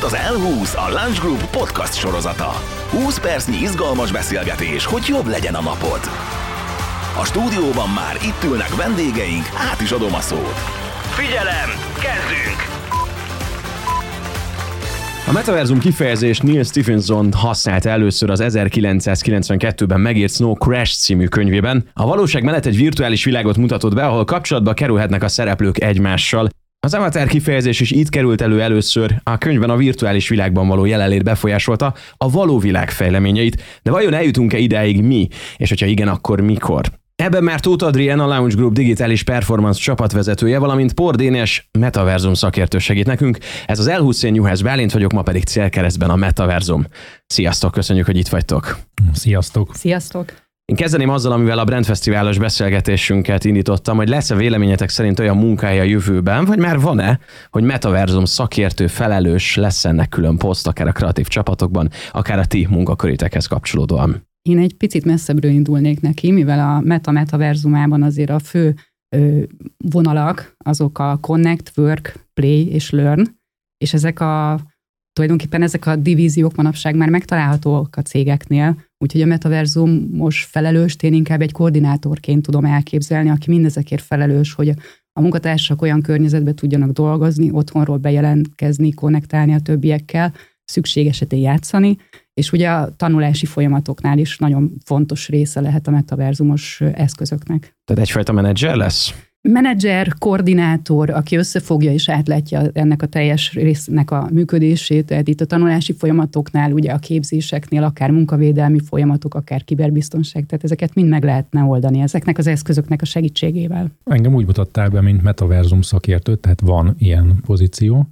itt az L20, a Lunch Group podcast sorozata. 20 percnyi izgalmas beszélgetés, hogy jobb legyen a napod. A stúdióban már itt ülnek vendégeink, át is adom a szót. Figyelem, kezdünk! A metaverzum kifejezést Neil Stephenson használta először az 1992-ben megírt Snow Crash című könyvében. A valóság mellett egy virtuális világot mutatott be, ahol kapcsolatba kerülhetnek a szereplők egymással. Az avatar kifejezés is itt került elő először, a könyvben a virtuális világban való jelenlét befolyásolta a való világ fejleményeit, de vajon eljutunk-e idáig mi, és hogyha igen, akkor mikor? Ebben már Tóth Adrien, a Lounge Group digitális performance csapatvezetője, valamint Pordénes metaverzum szakértő segít nekünk. Ez az Elhuszén Juhász Bálint vagyok, ma pedig célkeresztben a metaverzum. Sziasztok, köszönjük, hogy itt vagytok. Sziasztok. Sziasztok. Én kezdeném azzal, amivel a Brand Fesztiválos beszélgetésünket indítottam, hogy lesz-e véleményetek szerint olyan munkája a jövőben, vagy már van-e, hogy metaverzum szakértő felelős lesz ennek külön poszt, akár a kreatív csapatokban, akár a ti munkakörétekhez kapcsolódóan. Én egy picit messzebbről indulnék neki, mivel a meta-metaverzumában azért a fő ö, vonalak azok a connect, work, play és learn, és ezek a tulajdonképpen ezek a divíziók manapság már megtalálhatóak a cégeknél, úgyhogy a metaverzum most felelős, én inkább egy koordinátorként tudom elképzelni, aki mindezekért felelős, hogy a munkatársak olyan környezetben tudjanak dolgozni, otthonról bejelentkezni, konnektálni a többiekkel, szükség esetén játszani, és ugye a tanulási folyamatoknál is nagyon fontos része lehet a metaverzumos eszközöknek. Tehát egyfajta menedzser lesz? Menedzser, koordinátor, aki összefogja és átlátja ennek a teljes résznek a működését, tehát itt a tanulási folyamatoknál, ugye a képzéseknél, akár munkavédelmi folyamatok, akár kiberbiztonság, tehát ezeket mind meg lehetne oldani ezeknek az eszközöknek a segítségével. Engem úgy mutattál be, mint metaverzum szakértő, tehát van ilyen pozíció.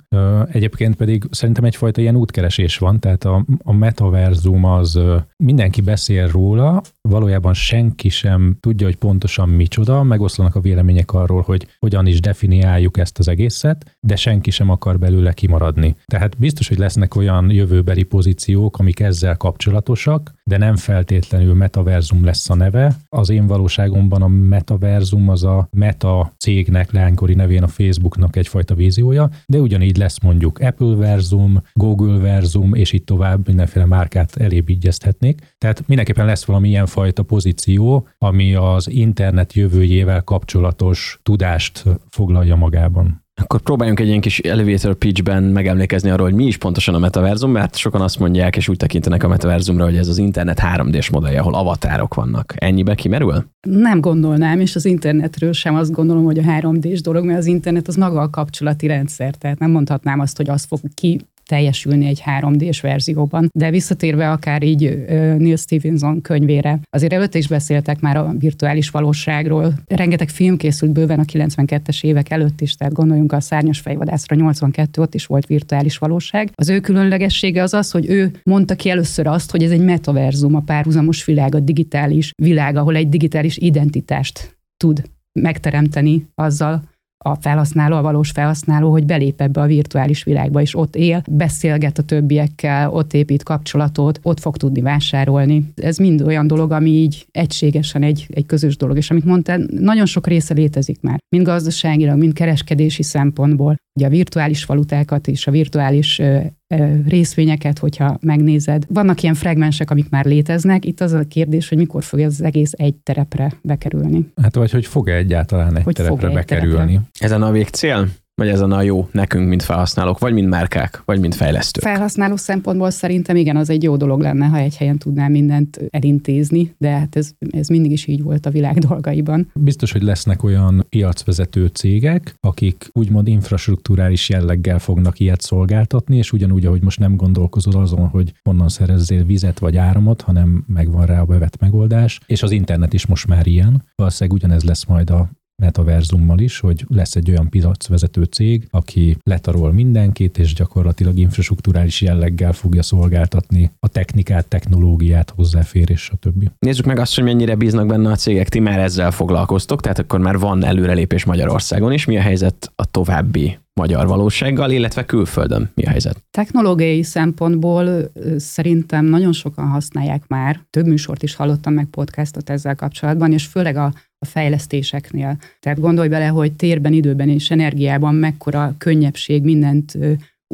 Egyébként pedig szerintem egyfajta ilyen útkeresés van, tehát a, a metaverzum az mindenki beszél róla, valójában senki sem tudja, hogy pontosan micsoda, megoszlanak a vélemények arról, hogy hogyan is definiáljuk ezt az egészet, de senki sem akar belőle kimaradni. Tehát biztos, hogy lesznek olyan jövőbeli pozíciók, amik ezzel kapcsolatosak, de nem feltétlenül metaverzum lesz a neve. Az én valóságomban a metaverzum az a meta cégnek, leánykori nevén a Facebooknak egyfajta víziója, de ugyanígy lesz mondjuk Apple verzum, Google verzum, és így tovább mindenféle márkát elébb igyezthetnék. Tehát mindenképpen lesz valami ilyen fajta pozíció, ami az internet jövőjével kapcsolatos tudást foglalja magában. Akkor próbáljunk egy ilyen kis elevator pitchben megemlékezni arról, hogy mi is pontosan a metaverzum, mert sokan azt mondják, és úgy tekintenek a metaverzumra, hogy ez az internet 3D-s modellje, ahol avatárok vannak. Ennyibe kimerül? Nem gondolnám, és az internetről sem azt gondolom, hogy a 3D-s dolog, mert az internet az maga a kapcsolati rendszer, tehát nem mondhatnám azt, hogy az fog ki teljesülni egy 3D-s verzióban. De visszatérve akár így Neil Stevenson könyvére, azért előtte is beszéltek már a virtuális valóságról. Rengeteg film készült bőven a 92-es évek előtt is, tehát gondoljunk a Szárnyas fejvadászra 82, ott is volt virtuális valóság. Az ő különlegessége az az, hogy ő mondta ki először azt, hogy ez egy metaverzum, a párhuzamos világ, a digitális világ, ahol egy digitális identitást tud megteremteni azzal, a felhasználó, a valós felhasználó, hogy belép ebbe a virtuális világba, és ott él, beszélget a többiekkel, ott épít kapcsolatot, ott fog tudni vásárolni. Ez mind olyan dolog, ami így egységesen egy, egy közös dolog, és amit mondtál, nagyon sok része létezik már, mind gazdaságilag, mind kereskedési szempontból. Ugye a virtuális valutákat és a virtuális részvényeket, hogyha megnézed. Vannak ilyen fragmensek, amik már léteznek. Itt az a kérdés, hogy mikor fog ez az egész egy terepre bekerülni. Hát vagy hogy fog-e egyáltalán egy hogy terepre bekerülni. Terepre. Ezen a végcél? Vagy ez a jó nekünk, mint felhasználók, vagy mint márkák, vagy mint fejlesztők? Felhasználó szempontból szerintem igen, az egy jó dolog lenne, ha egy helyen tudnám mindent elintézni, de hát ez, ez mindig is így volt a világ dolgaiban. Biztos, hogy lesznek olyan piacvezető cégek, akik úgymond infrastruktúrális jelleggel fognak ilyet szolgáltatni, és ugyanúgy, ahogy most nem gondolkozol azon, hogy honnan szerezzél vizet vagy áramot, hanem megvan rá a bevett megoldás, és az internet is most már ilyen. Valószínűleg ugyanez lesz majd a metaverzummal is, hogy lesz egy olyan piacvezető cég, aki letarol mindenkit, és gyakorlatilag infrastruktúrális jelleggel fogja szolgáltatni a technikát, technológiát, hozzáférés, stb. Nézzük meg azt, hogy mennyire bíznak benne a cégek. Ti már ezzel foglalkoztok, tehát akkor már van előrelépés Magyarországon is. Mi a helyzet a további magyar valósággal, illetve külföldön mi a helyzet? Technológiai szempontból szerintem nagyon sokan használják már. Több műsort is hallottam meg podcastot ezzel kapcsolatban, és főleg a, a fejlesztéseknél. Tehát gondolj bele, hogy térben, időben és energiában mekkora könnyebbség mindent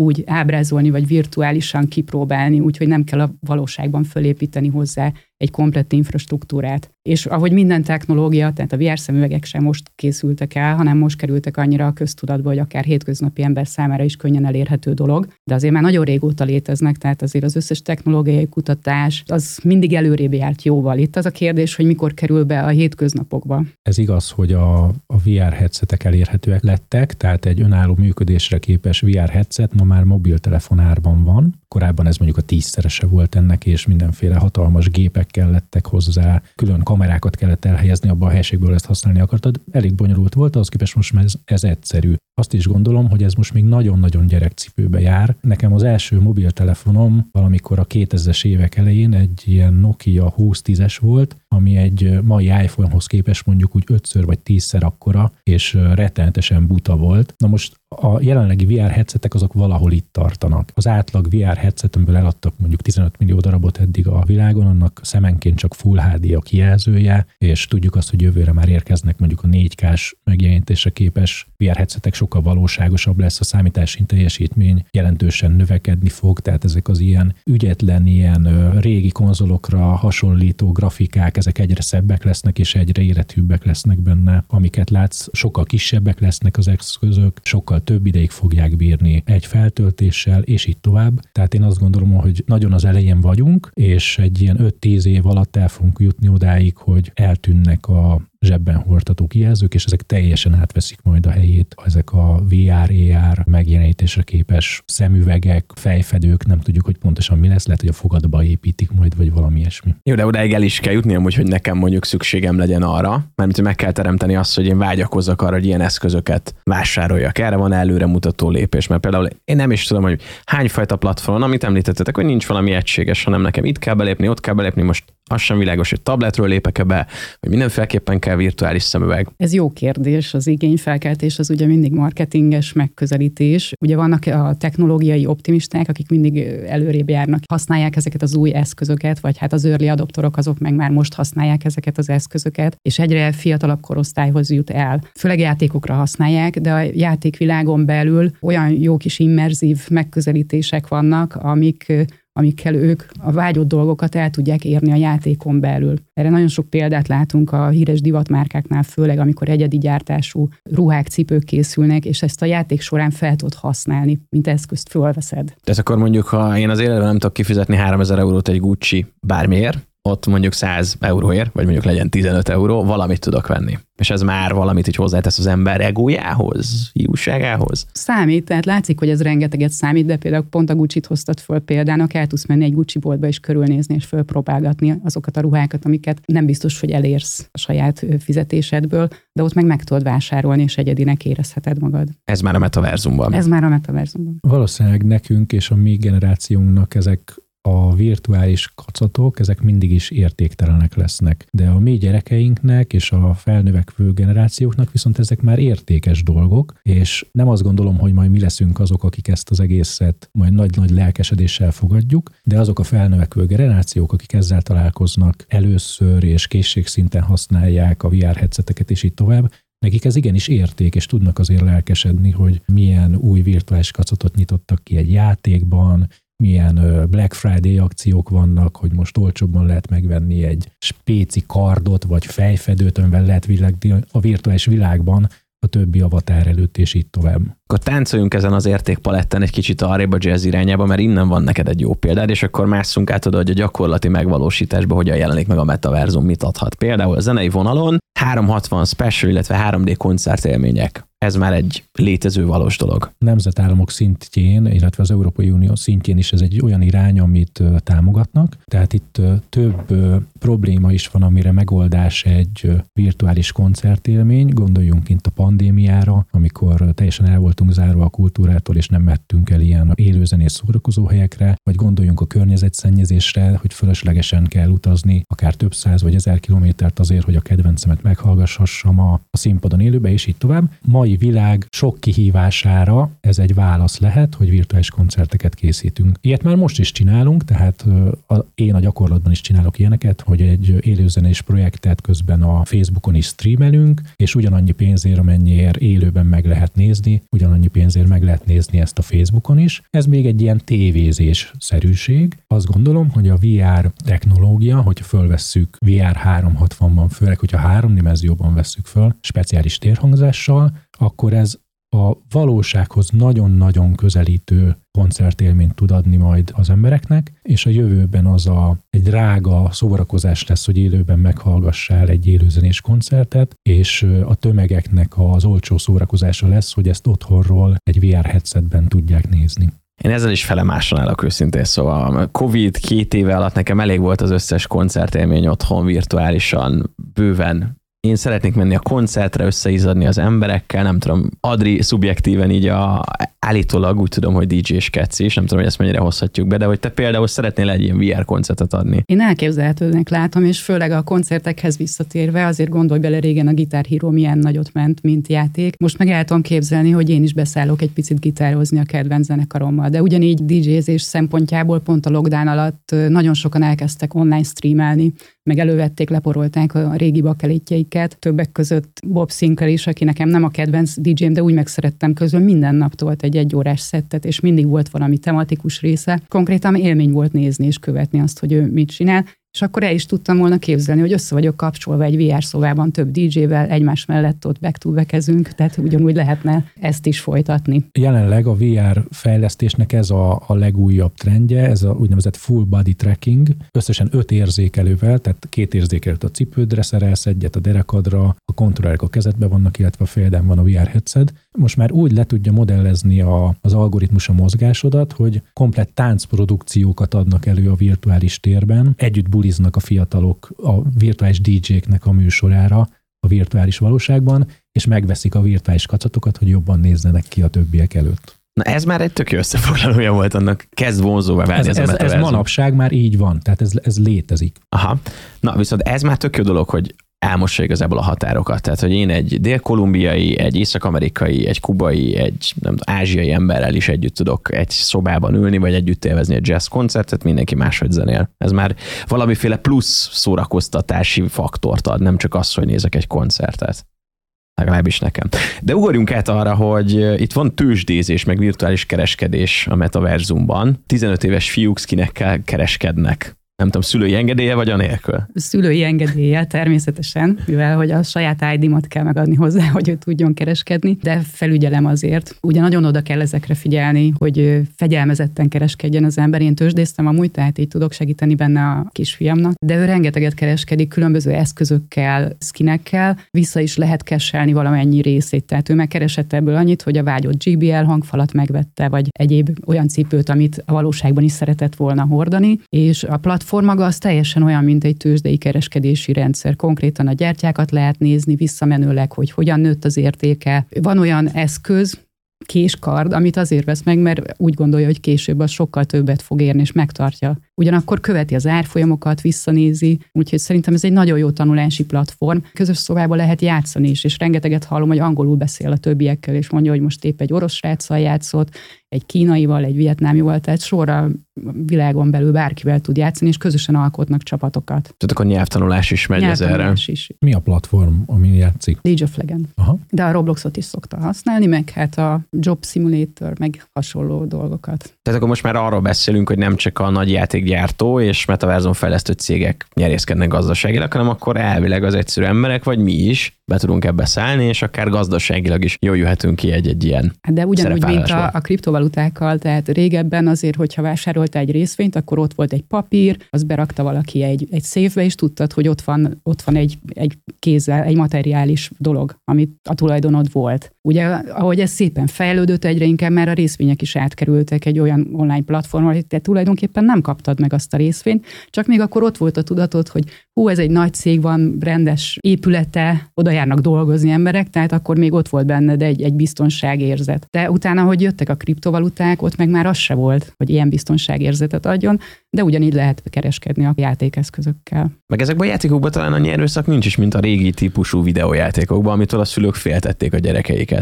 úgy ábrázolni, vagy virtuálisan kipróbálni, úgyhogy nem kell a valóságban fölépíteni hozzá egy komplett infrastruktúrát. És ahogy minden technológia, tehát a VR szemüvegek sem most készültek el, hanem most kerültek annyira a köztudatba, hogy akár hétköznapi ember számára is könnyen elérhető dolog, de azért már nagyon régóta léteznek, tehát azért az összes technológiai kutatás az mindig előrébb járt jóval. Itt az a kérdés, hogy mikor kerül be a hétköznapokba. Ez igaz, hogy a, a VR headsetek elérhetőek lettek, tehát egy önálló működésre képes VR headset ma már mobiltelefonárban van. Korábban ez mondjuk a tízszerese volt ennek, és mindenféle hatalmas gépek kellettek hozzá, külön kamerákat kellett elhelyezni abban a helységből, ezt használni akartad. Elég bonyolult volt, az képest most már ez, ez egyszerű. Azt is gondolom, hogy ez most még nagyon-nagyon gyerekcipőbe jár. Nekem az első mobiltelefonom valamikor a 2000-es évek elején egy ilyen Nokia 2010-es volt, ami egy mai iPhone-hoz képest mondjuk úgy ötször vagy tízszer akkora, és rettenetesen buta volt. Na most a jelenlegi VR headsetek azok valahol itt tartanak. Az átlag VR headsetemből eladtak mondjuk 15 millió darabot eddig a világon, annak szemenként csak Full HD a kijelzője, és tudjuk azt, hogy jövőre már érkeznek mondjuk a 4K-s megjelenítésre képes VR headsetek sokkal valóságosabb lesz, a számítási teljesítmény jelentősen növekedni fog, tehát ezek az ilyen ügyetlen, ilyen régi konzolokra hasonlító grafikák, ezek egyre szebbek lesznek, és egyre életűbbek lesznek benne, amiket látsz, sokkal kisebbek lesznek az eszközök, sokkal több ideig fogják bírni egy feltöltéssel, és így tovább. Tehát én azt gondolom, hogy nagyon az elején vagyunk, és egy ilyen 5-10 év alatt el fogunk jutni odáig, hogy eltűnnek a zsebben hordható kijelzők, és ezek teljesen átveszik majd a helyét ezek a VR, AR megjelenítésre képes szemüvegek, fejfedők, nem tudjuk, hogy pontosan mi lesz, lehet, hogy a fogadba építik majd, vagy valami ilyesmi. Jó, de odáig el is kell jutni, amúgy, hogy nekem mondjuk szükségem legyen arra, mert meg kell teremteni azt, hogy én vágyakozzak arra, hogy ilyen eszközöket vásároljak. Erre van előremutató lépés, mert például én nem is tudom, hogy hány fajta platformon, amit említettetek, hogy nincs valami egységes, hanem nekem itt kell belépni, ott kell belépni, most az sem világos, hogy tabletről lépek-e be, hogy mindenféleképpen kell virtuális szemüveg. Ez jó kérdés, az igényfelkeltés az ugye mindig marketinges megközelítés. Ugye vannak a technológiai optimisták, akik mindig előrébb járnak, használják ezeket az új eszközöket, vagy hát az early adoptorok azok meg már most használják ezeket az eszközöket, és egyre fiatalabb korosztályhoz jut el. Főleg játékokra használják, de a játékvilágon belül olyan jó kis immerzív megközelítések vannak, amik amikkel ők a vágyott dolgokat el tudják érni a játékon belül. Erre nagyon sok példát látunk a híres divatmárkáknál, főleg amikor egyedi gyártású ruhák, cipők készülnek, és ezt a játék során fel tudod használni, mint eszközt fölveszed. Ez akkor mondjuk, ha én az életben nem tudok kifizetni 3000 eurót egy Gucci bármiért, ott mondjuk 100 euróért, vagy mondjuk legyen 15 euró, valamit tudok venni. És ez már valamit így hozzátesz az ember egójához, hiúságához. Számít, tehát látszik, hogy ez rengeteget számít, de például pont a Gucci-t hoztad föl példának, el tudsz menni egy Gucci boltba és körülnézni és fölpróbálgatni azokat a ruhákat, amiket nem biztos, hogy elérsz a saját fizetésedből, de ott meg meg tudod vásárolni, és egyedinek érezheted magad. Ez már a metaverzumban. Ez már a metaverzumban. Valószínűleg nekünk és a mi generációnknak ezek a virtuális kacatok, ezek mindig is értéktelenek lesznek. De a mi gyerekeinknek és a felnövekvő generációknak viszont ezek már értékes dolgok, és nem azt gondolom, hogy majd mi leszünk azok, akik ezt az egészet majd nagy-nagy lelkesedéssel fogadjuk, de azok a felnövekvő generációk, akik ezzel találkoznak először és készségszinten használják a VR headseteket és így tovább, nekik ez igenis érték, és tudnak azért lelkesedni, hogy milyen új virtuális kacatot nyitottak ki egy játékban, milyen Black Friday akciók vannak, hogy most olcsóbban lehet megvenni egy spéci kardot, vagy fejfedőt, amivel lehet a virtuális világban a többi avatár előtt, és így tovább. Akkor táncoljunk ezen az értékpaletten egy kicsit arrébb a jazz irányába, mert innen van neked egy jó példád, és akkor másszunk át oda, hogy a gyakorlati megvalósításban hogyan jelenik meg a metaverzum, mit adhat. Például a zenei vonalon 360 special, illetve 3D koncertélmények ez már egy létező valós dolog. Nemzetállamok szintjén, illetve az Európai Unió szintjén is ez egy olyan irány, amit támogatnak. Tehát itt több probléma is van, amire megoldás egy virtuális koncertélmény. Gondoljunk itt a pandémiára, amikor teljesen el voltunk zárva a kultúrától, és nem mettünk el ilyen élőzenés szórakozó helyekre, vagy gondoljunk a környezetszennyezésre, hogy fölöslegesen kell utazni akár több száz vagy ezer kilométert azért, hogy a kedvencemet meghallgashassam a, a színpadon élőbe, és így tovább. Mai mai világ sok kihívására ez egy válasz lehet, hogy virtuális koncerteket készítünk. Ilyet már most is csinálunk, tehát én a gyakorlatban is csinálok ilyeneket, hogy egy élőzenés projektet közben a Facebookon is streamelünk, és ugyanannyi pénzért, amennyiért élőben meg lehet nézni, ugyanannyi pénzért meg lehet nézni ezt a Facebookon is. Ez még egy ilyen tévézés szerűség. Azt gondolom, hogy a VR technológia, hogyha fölvesszük VR 360-ban, főleg, hogyha három dimenzióban vesszük föl, speciális térhangzással, akkor ez a valósághoz nagyon-nagyon közelítő koncertélményt tud adni majd az embereknek, és a jövőben az a, egy drága szórakozás lesz, hogy élőben meghallgassál egy élőzenés koncertet, és a tömegeknek az olcsó szórakozása lesz, hogy ezt otthonról egy VR headsetben tudják nézni. Én ezzel is felemáson állok őszintén, szóval Covid két éve alatt nekem elég volt az összes koncertélmény otthon virtuálisan, bőven én szeretnék menni a koncertre, összeizadni az emberekkel, nem tudom, Adri szubjektíven így a, állítólag úgy tudom, hogy DJ-s Keci, és nem tudom, hogy ezt mennyire hozhatjuk be, de hogy te például szeretnél egy ilyen VR koncertet adni. Én elképzelhetőnek látom, és főleg a koncertekhez visszatérve, azért gondolj bele régen a Guitar Hero milyen nagyot ment, mint játék. Most meg el tudom képzelni, hogy én is beszállok egy picit gitározni a kedvenc zenekarommal, de ugyanígy DJ-zés szempontjából pont a lockdown alatt nagyon sokan elkezdtek online streamelni, meg elővették, leporolták a régi bakelitjeiket, többek között Bob Sinclair is, aki nekem nem a kedvenc DJ-m, de úgy megszerettem közül minden nap tolt egy egy órás szettet, és mindig volt valami tematikus része. Konkrétan élmény volt nézni és követni azt, hogy ő mit csinál. És akkor el is tudtam volna képzelni, hogy össze vagyok kapcsolva egy VR szobában több DJ-vel, egymás mellett ott back to kezünk, tehát ugyanúgy lehetne ezt is folytatni. Jelenleg a VR fejlesztésnek ez a, a legújabb trendje, ez a úgynevezett full body tracking, összesen öt érzékelővel, tehát két érzékelőt a cipődre szerelsz, egyet a derekadra, a kontrollerek a kezedbe vannak, illetve a féldem van a VR headset. Most már úgy le tudja modellezni a, az algoritmus a mozgásodat, hogy komplett táncprodukciókat adnak elő a virtuális térben, együtt buliznak a fiatalok a virtuális DJ-knek a műsorára a virtuális valóságban, és megveszik a virtuális kacatokat, hogy jobban nézzenek ki a többiek előtt. Na ez már egy tök jó összefoglalója volt annak, kezd vonzóvá válni ez, ez, ez, ez manapság már így van, tehát ez, ez létezik. Aha. Na viszont ez már tök jó dolog, hogy elmossa igazából a határokat. Tehát, hogy én egy dél-kolumbiai, egy észak-amerikai, egy kubai, egy nem tudom, ázsiai emberrel is együtt tudok egy szobában ülni, vagy együtt élvezni egy jazz koncertet, mindenki máshogy zenél. Ez már valamiféle plusz szórakoztatási faktort ad, nem csak az, hogy nézek egy koncertet legalábbis nekem. De ugorjunk át arra, hogy itt van tőzsdézés, meg virtuális kereskedés a metaverzumban. 15 éves fiúk skinekkel kereskednek nem tudom, szülői engedélye vagy anélkül? Szülői engedélye természetesen, mivel hogy a saját ID-mat kell megadni hozzá, hogy ő tudjon kereskedni, de felügyelem azért. Ugye nagyon oda kell ezekre figyelni, hogy fegyelmezetten kereskedjen az ember. Én tőzsdéztem amúgy, tehát így tudok segíteni benne a kisfiamnak, de ő rengeteget kereskedik különböző eszközökkel, skinekkel, vissza is lehet keselni valamennyi részét. Tehát ő megkeresett ebből annyit, hogy a vágyott GBL hangfalat megvette, vagy egyéb olyan cipőt, amit a valóságban is szeretett volna hordani, és a platform platform maga az teljesen olyan, mint egy tőzsdei kereskedési rendszer. Konkrétan a gyertyákat lehet nézni visszamenőleg, hogy hogyan nőtt az értéke. Van olyan eszköz, késkard, amit azért vesz meg, mert úgy gondolja, hogy később az sokkal többet fog érni, és megtartja. Ugyanakkor követi az árfolyamokat, visszanézi, úgyhogy szerintem ez egy nagyon jó tanulási platform. Közös szobában lehet játszani is, és rengeteget hallom, hogy angolul beszél a többiekkel, és mondja, hogy most épp egy orosz sráccal játszott, egy kínaival, egy vietnámival, tehát sorra világon belül bárkivel tud játszani, és közösen alkotnak csapatokat. Tehát akkor nyelvtanulás is megy ez erre. Is. Mi a platform, ami játszik? League of Legends. Aha. De a Robloxot is szokta használni, meg hát a Job Simulator, meg hasonló dolgokat. Tehát akkor most már arról beszélünk, hogy nem csak a nagy játékgyártó és metaverzum fejlesztő cégek nyerészkednek gazdaságilag, hanem akkor elvileg az egyszerű emberek, vagy mi is be tudunk ebbe szállni, és akár gazdaságilag is jól jöhetünk ki egy-egy ilyen De ugyanúgy, mint a, a kriptovalutákkal, tehát régebben azért, hogyha vásárolta egy részvényt, akkor ott volt egy papír, az berakta valaki egy, egy széfbe, és tudtad, hogy ott van, ott van egy, egy kézzel, egy materiális dolog, amit a tulajdonod volt. Ugye, ahogy ez szépen fejlődött, egyre inkább már a részvények is átkerültek egy olyan online platformra, hogy te tulajdonképpen nem kaptad meg azt a részvényt, csak még akkor ott volt a tudatod, hogy hú, ez egy nagy cég van, rendes épülete, oda járnak dolgozni emberek, tehát akkor még ott volt benned egy, egy biztonságérzet. De utána, hogy jöttek a kriptovaluták, ott meg már az se volt, hogy ilyen biztonságérzetet adjon, de ugyanígy lehet kereskedni a játékeszközökkel. Meg ezekben a játékokban talán annyi erőszak nincs is, mint a régi típusú videójátékokban, amitől a szülők féltették a gyerekeiket.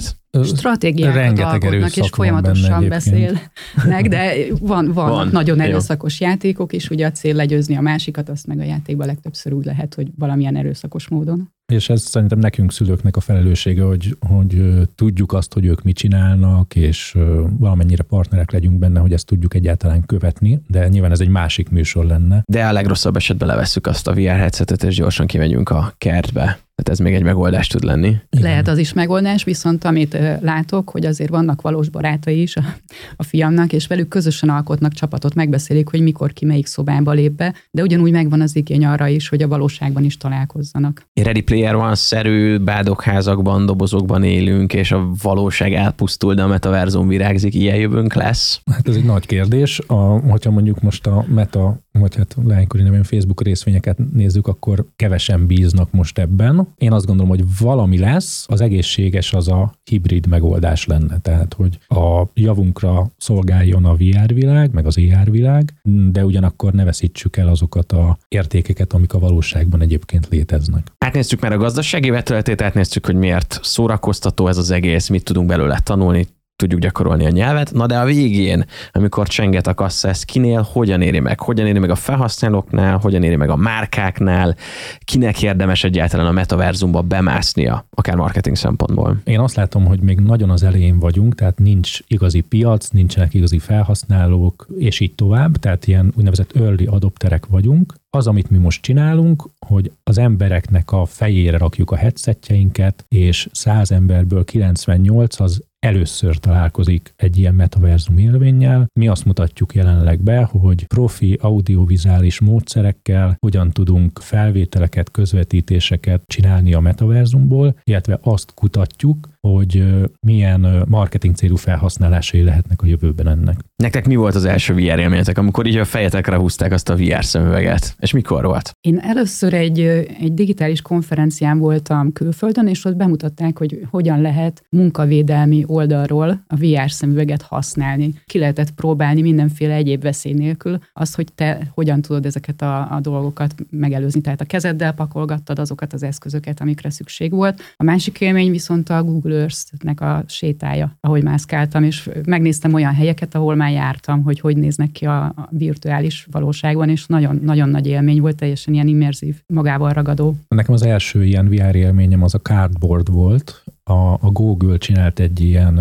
Stratégiákat rengeteg alkotnak, erőszak és folyamatosan beszélnek, de van, vannak Van, van, nagyon jó. erőszakos játékok, és ugye a cél legyőzni a másikat, azt meg a játékban legtöbbször úgy lehet, hogy valamilyen erőszakos módon. És ez szerintem nekünk szülőknek a felelőssége, hogy, hogy tudjuk azt, hogy ők mit csinálnak, és valamennyire partnerek legyünk benne, hogy ezt tudjuk egyáltalán követni, de nyilván ez egy másik műsor lenne. De a legrosszabb esetben levesszük azt a VR headsetet, és gyorsan kimegyünk a kertbe. Tehát ez még egy megoldás tud lenni. Igen. Lehet az is megoldás, viszont amit látok, hogy azért vannak valós barátai is a, a fiamnak, és velük közösen alkotnak csapatot, megbeszélik, hogy mikor ki melyik szobába lép be, de ugyanúgy megvan az igény arra is, hogy a valóságban is találkozzanak. Ready Player van szerű bádokházakban, dobozokban élünk, és a valóság elpusztul, de a metaverzum virágzik, ilyen jövőnk lesz. Hát ez egy nagy kérdés. A, hogyha mondjuk most a Meta, vagy hát leánykori nevén Facebook részvényeket nézzük, akkor kevesen bíznak most ebben. Én azt gondolom, hogy valami lesz, az egészséges az a hibrid megoldás lenne. Tehát, hogy a javunkra szolgáljon a VR világ, meg az AR világ, de ugyanakkor ne veszítsük el azokat a értékeket, amik a valóságban egyébként léteznek. Átnéztük már a gazdasági vetületét, átnéztük, hogy miért szórakoztató ez az egész, mit tudunk belőle tanulni, tudjuk gyakorolni a nyelvet, na de a végén, amikor csenget a kassa, ez kinél hogyan éri meg? Hogyan éri meg a felhasználóknál, hogyan éri meg a márkáknál, kinek érdemes egyáltalán a metaverzumba bemásznia, akár marketing szempontból? Én azt látom, hogy még nagyon az elején vagyunk, tehát nincs igazi piac, nincsenek igazi felhasználók, és így tovább, tehát ilyen úgynevezett early adopterek vagyunk. Az, amit mi most csinálunk, hogy az embereknek a fejére rakjuk a headsetjeinket, és 100 emberből 98 az először találkozik egy ilyen metaverzum élménnyel. Mi azt mutatjuk jelenleg be, hogy profi audiovizuális módszerekkel hogyan tudunk felvételeket, közvetítéseket csinálni a metaverzumból, illetve azt kutatjuk, hogy milyen marketing célú felhasználásai lehetnek a jövőben ennek. Nektek mi volt az első VR élményetek, amikor így a fejetekre húzták azt a VR szemüveget? És mikor volt? Én először egy, egy digitális konferencián voltam külföldön, és ott bemutatták, hogy hogyan lehet munkavédelmi oldalról a VR szemüveget használni. Ki lehetett próbálni mindenféle egyéb veszély nélkül azt, hogy te hogyan tudod ezeket a, a dolgokat megelőzni. Tehát a kezeddel pakolgattad azokat az eszközöket, amikre szükség volt. A másik élmény viszont a Google Earth-nek a sétája, ahogy mászkáltam, és megnéztem olyan helyeket, ahol már jártam, hogy hogy néznek ki a, virtuális valóságban, és nagyon, nagyon nagy élmény volt, teljesen ilyen immerzív, magával ragadó. Nekem az első ilyen VR élményem az a cardboard volt. A, a Google csinált egy ilyen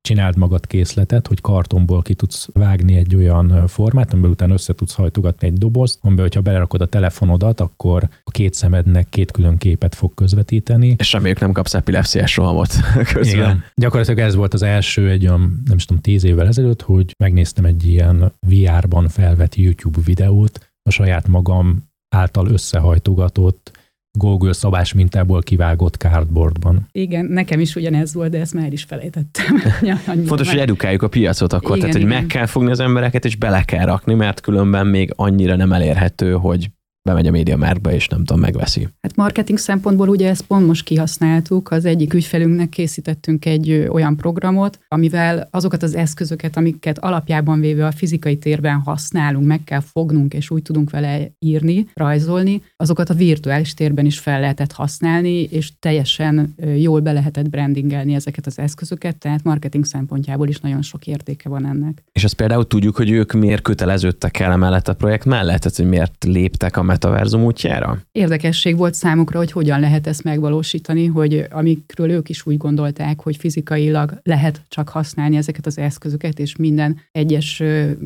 csináld magad készletet, hogy kartonból ki tudsz vágni egy olyan formát, amiben utána össze tudsz hajtogatni egy dobozt, amiben, hogyha belerakod a telefonodat, akkor a két szemednek két külön képet fog közvetíteni. És reméljük nem kapsz epilepsziás rohamot közben. Igen. Gyakorlatilag ez volt az első egy olyan, nem is tudom, tíz évvel ezelőtt, hogy megnéztem egy ilyen VR-ban felvett YouTube videót, a saját magam által összehajtogatott Google szabás mintából kivágott cardboardban. Igen, nekem is ugyanez volt, de ezt már el is felejtettem. Fontos, már- hogy edukáljuk a piacot akkor, Igen, tehát hogy igen. meg kell fogni az embereket, és bele kell rakni, mert különben még annyira nem elérhető, hogy bemegy a média márkba, és nem tudom, megveszi. Hát marketing szempontból ugye ezt pont most kihasználtuk, az egyik ügyfelünknek készítettünk egy olyan programot, amivel azokat az eszközöket, amiket alapjában véve a fizikai térben használunk, meg kell fognunk, és úgy tudunk vele írni, rajzolni, azokat a virtuális térben is fel lehetett használni, és teljesen jól be lehetett brandingelni ezeket az eszközöket, tehát marketing szempontjából is nagyon sok értéke van ennek. És azt például tudjuk, hogy ők miért köteleződtek el emellett a projekt mellett, tehát hogy miért léptek a metaverzum útjára? Érdekesség volt számukra, hogy hogyan lehet ezt megvalósítani, hogy amikről ők is úgy gondolták, hogy fizikailag lehet csak használni ezeket az eszközöket, és minden egyes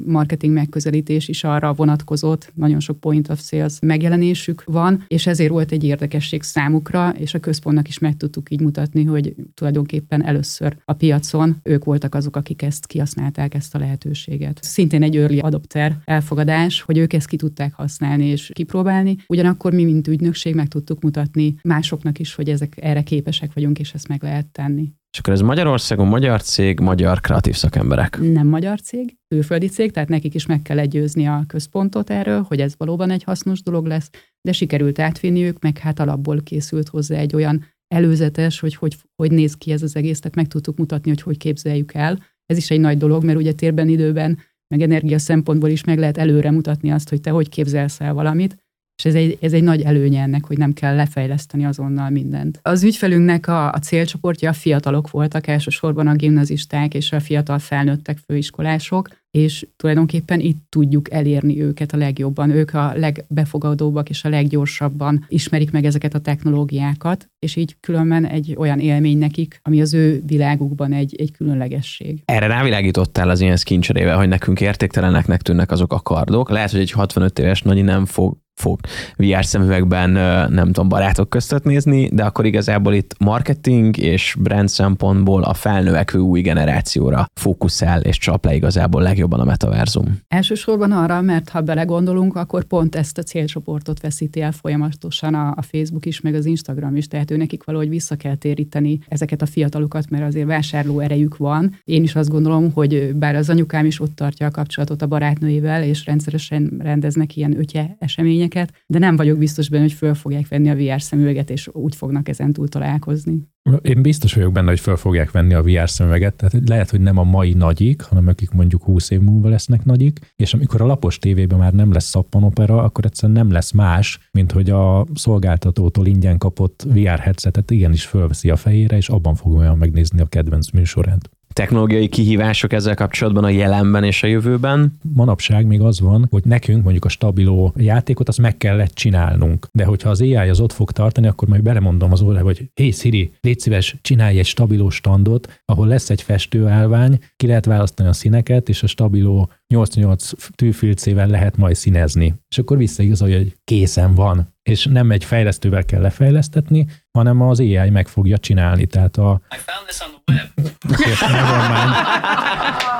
marketing megközelítés is arra vonatkozott, nagyon sok point of sales megjelenésük van, és ezért volt egy érdekesség számukra, és a központnak is meg tudtuk így mutatni, hogy tulajdonképpen először a piacon ők voltak azok, akik ezt kihasználták, ezt a lehetőséget. Szintén egy early adopter elfogadás, hogy ők ezt ki tudták használni és kipróbálni, ugyanakkor mi, mint ügynökség meg tudtuk mutatni másoknak is, hogy ezek erre képesek vagyunk, és ezt meg lehet tenni. És akkor ez Magyarországon magyar cég, magyar kreatív szakemberek. Nem magyar cég, külföldi cég, tehát nekik is meg kell legyőzni a központot erről, hogy ez valóban egy hasznos dolog lesz, de sikerült átvinniük, meg hát alapból készült hozzá egy olyan előzetes, hogy hogy, hogy néz ki ez az egész, tehát meg tudtuk mutatni, hogy hogy képzeljük el. Ez is egy nagy dolog, mert ugye térben, időben, meg energia szempontból is meg lehet előre mutatni azt, hogy te hogy képzelsz el valamit, És ez egy, ez egy nagy előnye ennek, hogy nem kell lefejleszteni azonnal mindent. Az ügyfelünknek a, a célcsoportja a fiatalok voltak, elsősorban a gimnazisták és a fiatal felnőttek főiskolások, és tulajdonképpen itt tudjuk elérni őket a legjobban. Ők a legbefogadóbbak és a leggyorsabban ismerik meg ezeket a technológiákat, és így különben egy olyan élmény nekik, ami az ő világukban egy, egy különlegesség. Erre rávilágítottál az ilyen skincserével, hogy nekünk értékteleneknek tűnnek azok a kardok. Lehet, hogy egy 65 éves nagyi nem fog fog VR szemüvegben, nem tudom, barátok között nézni, de akkor igazából itt marketing és brand szempontból a felnövekvő új generációra fókuszál és csap le igazából legjobban a metaverzum. Elsősorban arra, mert ha belegondolunk, akkor pont ezt a célcsoportot veszíti el folyamatosan a, a Facebook is, meg az Instagram is, tehát ő nekik valahogy vissza kell téríteni ezeket a fiatalokat, mert azért vásárló erejük van. Én is azt gondolom, hogy bár az anyukám is ott tartja a kapcsolatot a barátnőivel, és rendszeresen rendeznek ilyen ötje eseményeket, eseményeket, de nem vagyok biztos benne, hogy föl fogják venni a VR szemüveget, és úgy fognak ezen túl találkozni. Én biztos vagyok benne, hogy föl fogják venni a VR szemüveget, tehát lehet, hogy nem a mai nagyik, hanem akik mondjuk 20 év múlva lesznek nagyik, és amikor a lapos tévében már nem lesz szappanopera, akkor egyszerűen nem lesz más, mint hogy a szolgáltatótól ingyen kapott VR headsetet igenis fölveszi a fejére, és abban fog olyan megnézni a kedvenc műsorát technológiai kihívások ezzel kapcsolatban a jelenben és a jövőben? Manapság még az van, hogy nekünk mondjuk a stabiló játékot azt meg kellett csinálnunk. De hogyha az AI az ott fog tartani, akkor majd belemondom az órába, hogy hé Siri, légy szíves, csinálj egy stabiló standot, ahol lesz egy festőállvány, ki lehet választani a színeket, és a stabiló 88 tűfilcével lehet majd színezni. És akkor visszaigazolja, hogy készen van. És nem egy fejlesztővel kell lefejlesztetni, hanem az AI meg fogja csinálni. Tehát a... I found this on the web.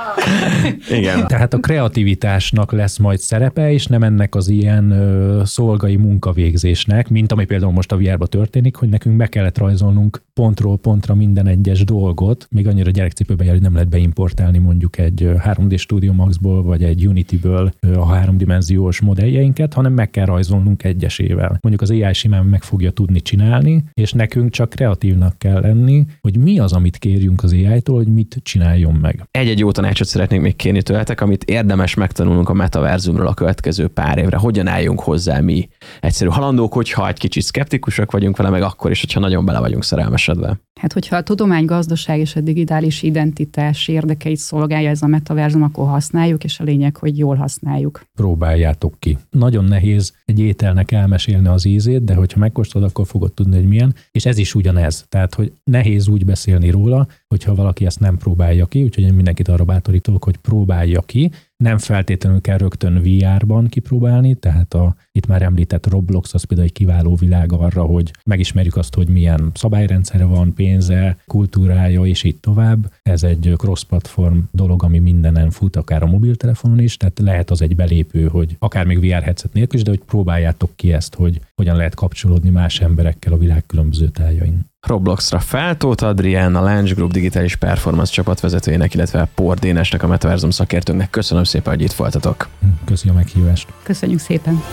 Igen. Tehát a kreativitásnak lesz majd szerepe, és nem ennek az ilyen ö, szolgai munkavégzésnek, mint ami például most a vr történik, hogy nekünk be kellett rajzolnunk pontról pontra minden egyes dolgot, még annyira gyerekcipőbe jár, hogy nem lehet beimportálni mondjuk egy 3D Studio Maxból, vagy egy Unity-ből a háromdimenziós modelljeinket, hanem meg kell rajzolnunk egyesével. Mondjuk az AI simán meg fogja tudni csinálni, és nekünk csak kreatívnak kell lenni, hogy mi az, amit kérjünk az AI-tól, hogy mit csináljon meg. Egy-egy jó tanácsot szeretnék még kérni tőletek, amit érdemes megtanulnunk a metaverzumról a következő pár évre. Hogyan álljunk hozzá mi egyszerű halandók, hogyha egy kicsit szkeptikusak vagyunk vele, meg akkor is, hogyha nagyon bele vagyunk szerelmesedve. Hát, hogyha a tudomány, gazdaság és a digitális identitás érdekeit szolgálja ez a metaverzum, akkor használjuk, és a lényeg, hogy jól használjuk. Próbáljátok ki. Nagyon nehéz egy ételnek elmesélni az ízét, de hogyha megkóstolod, akkor fogod tudni, hogy milyen. És ez is ugyanez. Tehát, hogy nehéz úgy beszélni róla, hogyha valaki ezt nem próbálja ki, úgyhogy én mindenkit arra bátorítok, hogy próbálja ki, nem feltétlenül kell rögtön VR-ban kipróbálni, tehát a itt már említett Roblox az például egy kiváló világ arra, hogy megismerjük azt, hogy milyen szabályrendszere van, pénze, kultúrája, és így tovább. Ez egy cross-platform dolog, ami mindenen fut, akár a mobiltelefonon is, tehát lehet az egy belépő, hogy akár még VR headset nélkül is, de hogy próbáljátok ki ezt, hogy hogyan lehet kapcsolódni más emberekkel a világ különböző tájain. Robloxra feltót Adrián, a Launch Group digitális performance csapatvezetőjének, illetve Por Dénesnek, a Metaversum szakértőnknek. Köszönöm szépen, hogy itt voltatok. Köszönöm a meghívást. Köszönjük szépen.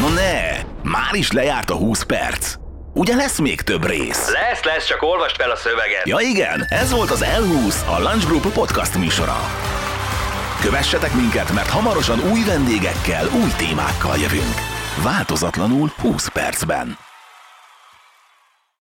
No ne, már is lejárt a 20 perc. Ugye lesz még több rész? Lesz, lesz, csak olvast fel a szöveget. Ja igen, ez volt az L20, a Lunch Group podcast műsora. Kövessetek minket, mert hamarosan új vendégekkel, új témákkal jövünk. Változatlanul 20 percben.